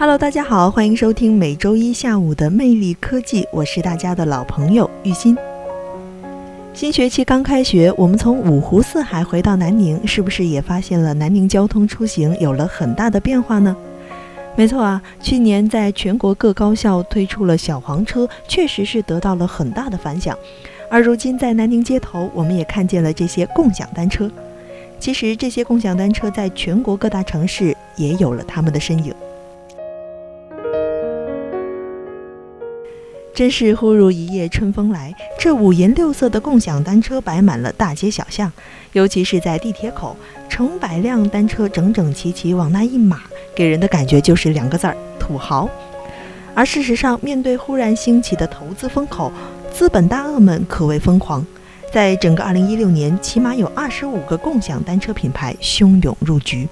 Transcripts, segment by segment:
Hello，大家好，欢迎收听每周一下午的魅力科技，我是大家的老朋友玉鑫。新学期刚开学，我们从五湖四海回到南宁，是不是也发现了南宁交通出行有了很大的变化呢？没错啊，去年在全国各高校推出了小黄车，确实是得到了很大的反响。而如今在南宁街头，我们也看见了这些共享单车。其实这些共享单车在全国各大城市也有了他们的身影。真是忽如一夜春风来，这五颜六色的共享单车摆满了大街小巷，尤其是在地铁口，成百辆单车整整齐齐往那一码，给人的感觉就是两个字儿：土豪。而事实上，面对忽然兴起的投资风口，资本大鳄们可谓疯狂。在整个2016年，起码有25个共享单车品牌汹涌入局。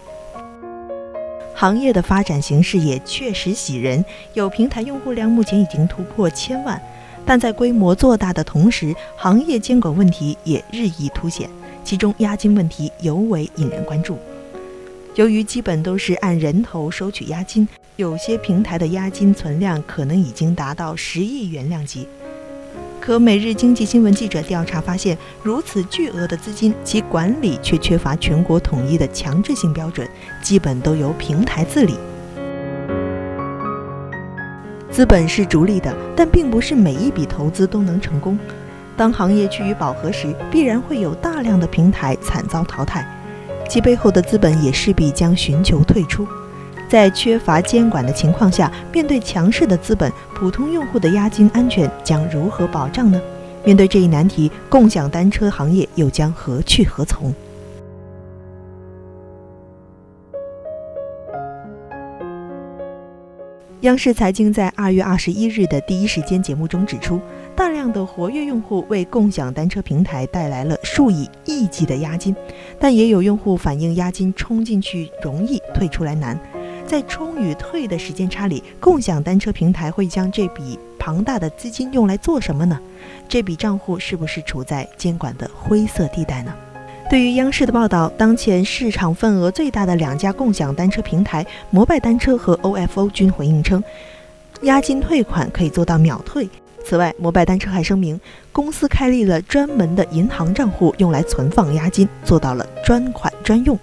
行业的发展形势也确实喜人，有平台用户量目前已经突破千万，但在规模做大的同时，行业监管问题也日益凸显，其中押金问题尤为引人关注。由于基本都是按人头收取押金，有些平台的押金存量可能已经达到十亿元量级。可每日经济新闻记者调查发现，如此巨额的资金，其管理却缺乏全国统一的强制性标准，基本都由平台自理。资本是逐利的，但并不是每一笔投资都能成功。当行业趋于饱和时，必然会有大量的平台惨遭淘汰，其背后的资本也势必将寻求退出。在缺乏监管的情况下，面对强势的资本，普通用户的押金安全将如何保障呢？面对这一难题，共享单车行业又将何去何从？央视财经在二月二十一日的第一时间节目中指出，大量的活跃用户为共享单车平台带来了数以亿计的押金，但也有用户反映押金冲进去容易，退出来难。在冲与退的时间差里，共享单车平台会将这笔庞大的资金用来做什么呢？这笔账户是不是处在监管的灰色地带呢？对于央视的报道，当前市场份额最大的两家共享单车平台摩拜单车和 OFO 均回应称，押金退款可以做到秒退。此外，摩拜单车还声明，公司开立了专门的银行账户，用来存放押金，做到了专款专用。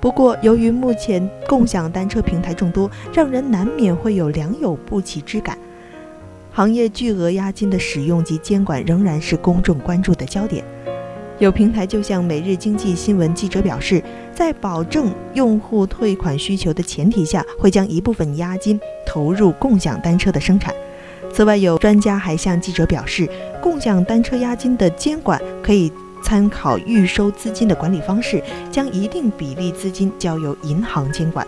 不过，由于目前共享单车平台众多，让人难免会有良莠不齐之感。行业巨额押金的使用及监管仍然是公众关注的焦点。有平台就向每日经济新闻记者表示，在保证用户退款需求的前提下，会将一部分押金投入共享单车的生产。此外，有专家还向记者表示，共享单车押金的监管可以。参考预收资金的管理方式，将一定比例资金交由银行监管。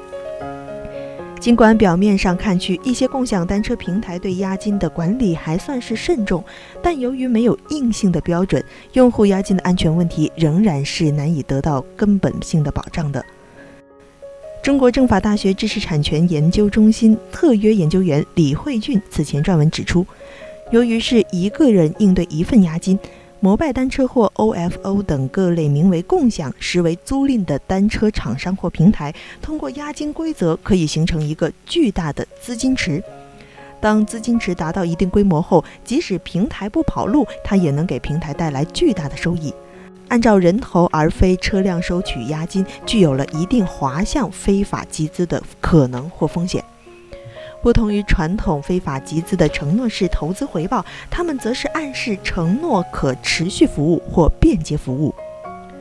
尽管表面上看去，一些共享单车平台对押金的管理还算是慎重，但由于没有硬性的标准，用户押金的安全问题仍然是难以得到根本性的保障的。中国政法大学知识产权研究中心特约研究员李慧俊此前撰文指出，由于是一个人应对一份押金。摩拜单车或 OFO 等各类名为共享、实为租赁的单车厂商或平台，通过押金规则可以形成一个巨大的资金池。当资金池达到一定规模后，即使平台不跑路，它也能给平台带来巨大的收益。按照人头而非车辆收取押金，具有了一定滑向非法集资的可能或风险。不同于传统非法集资的承诺式投资回报，他们则是暗示承诺可持续服务或便捷服务。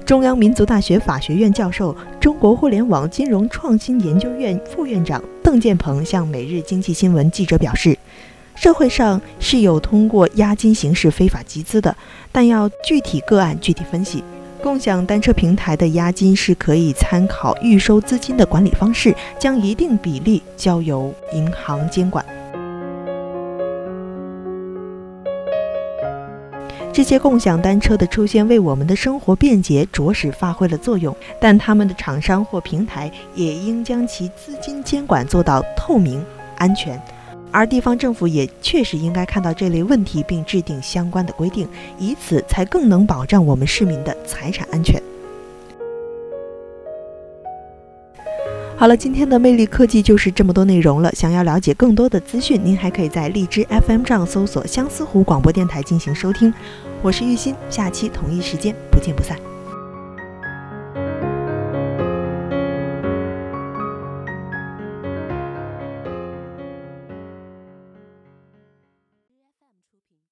中央民族大学法学院教授、中国互联网金融创新研究院副院长邓建鹏向《每日经济新闻》记者表示：“社会上是有通过押金形式非法集资的，但要具体个案具体分析。”共享单车平台的押金是可以参考预收资金的管理方式，将一定比例交由银行监管。这些共享单车的出现，为我们的生活便捷着实发挥了作用。但他们的厂商或平台也应将其资金监管做到透明、安全。而地方政府也确实应该看到这类问题，并制定相关的规定，以此才更能保障我们市民的财产安全。好了，今天的魅力科技就是这么多内容了。想要了解更多的资讯，您还可以在荔枝 FM 上搜索相思湖广播电台进行收听。我是玉鑫，下期同一时间不见不散。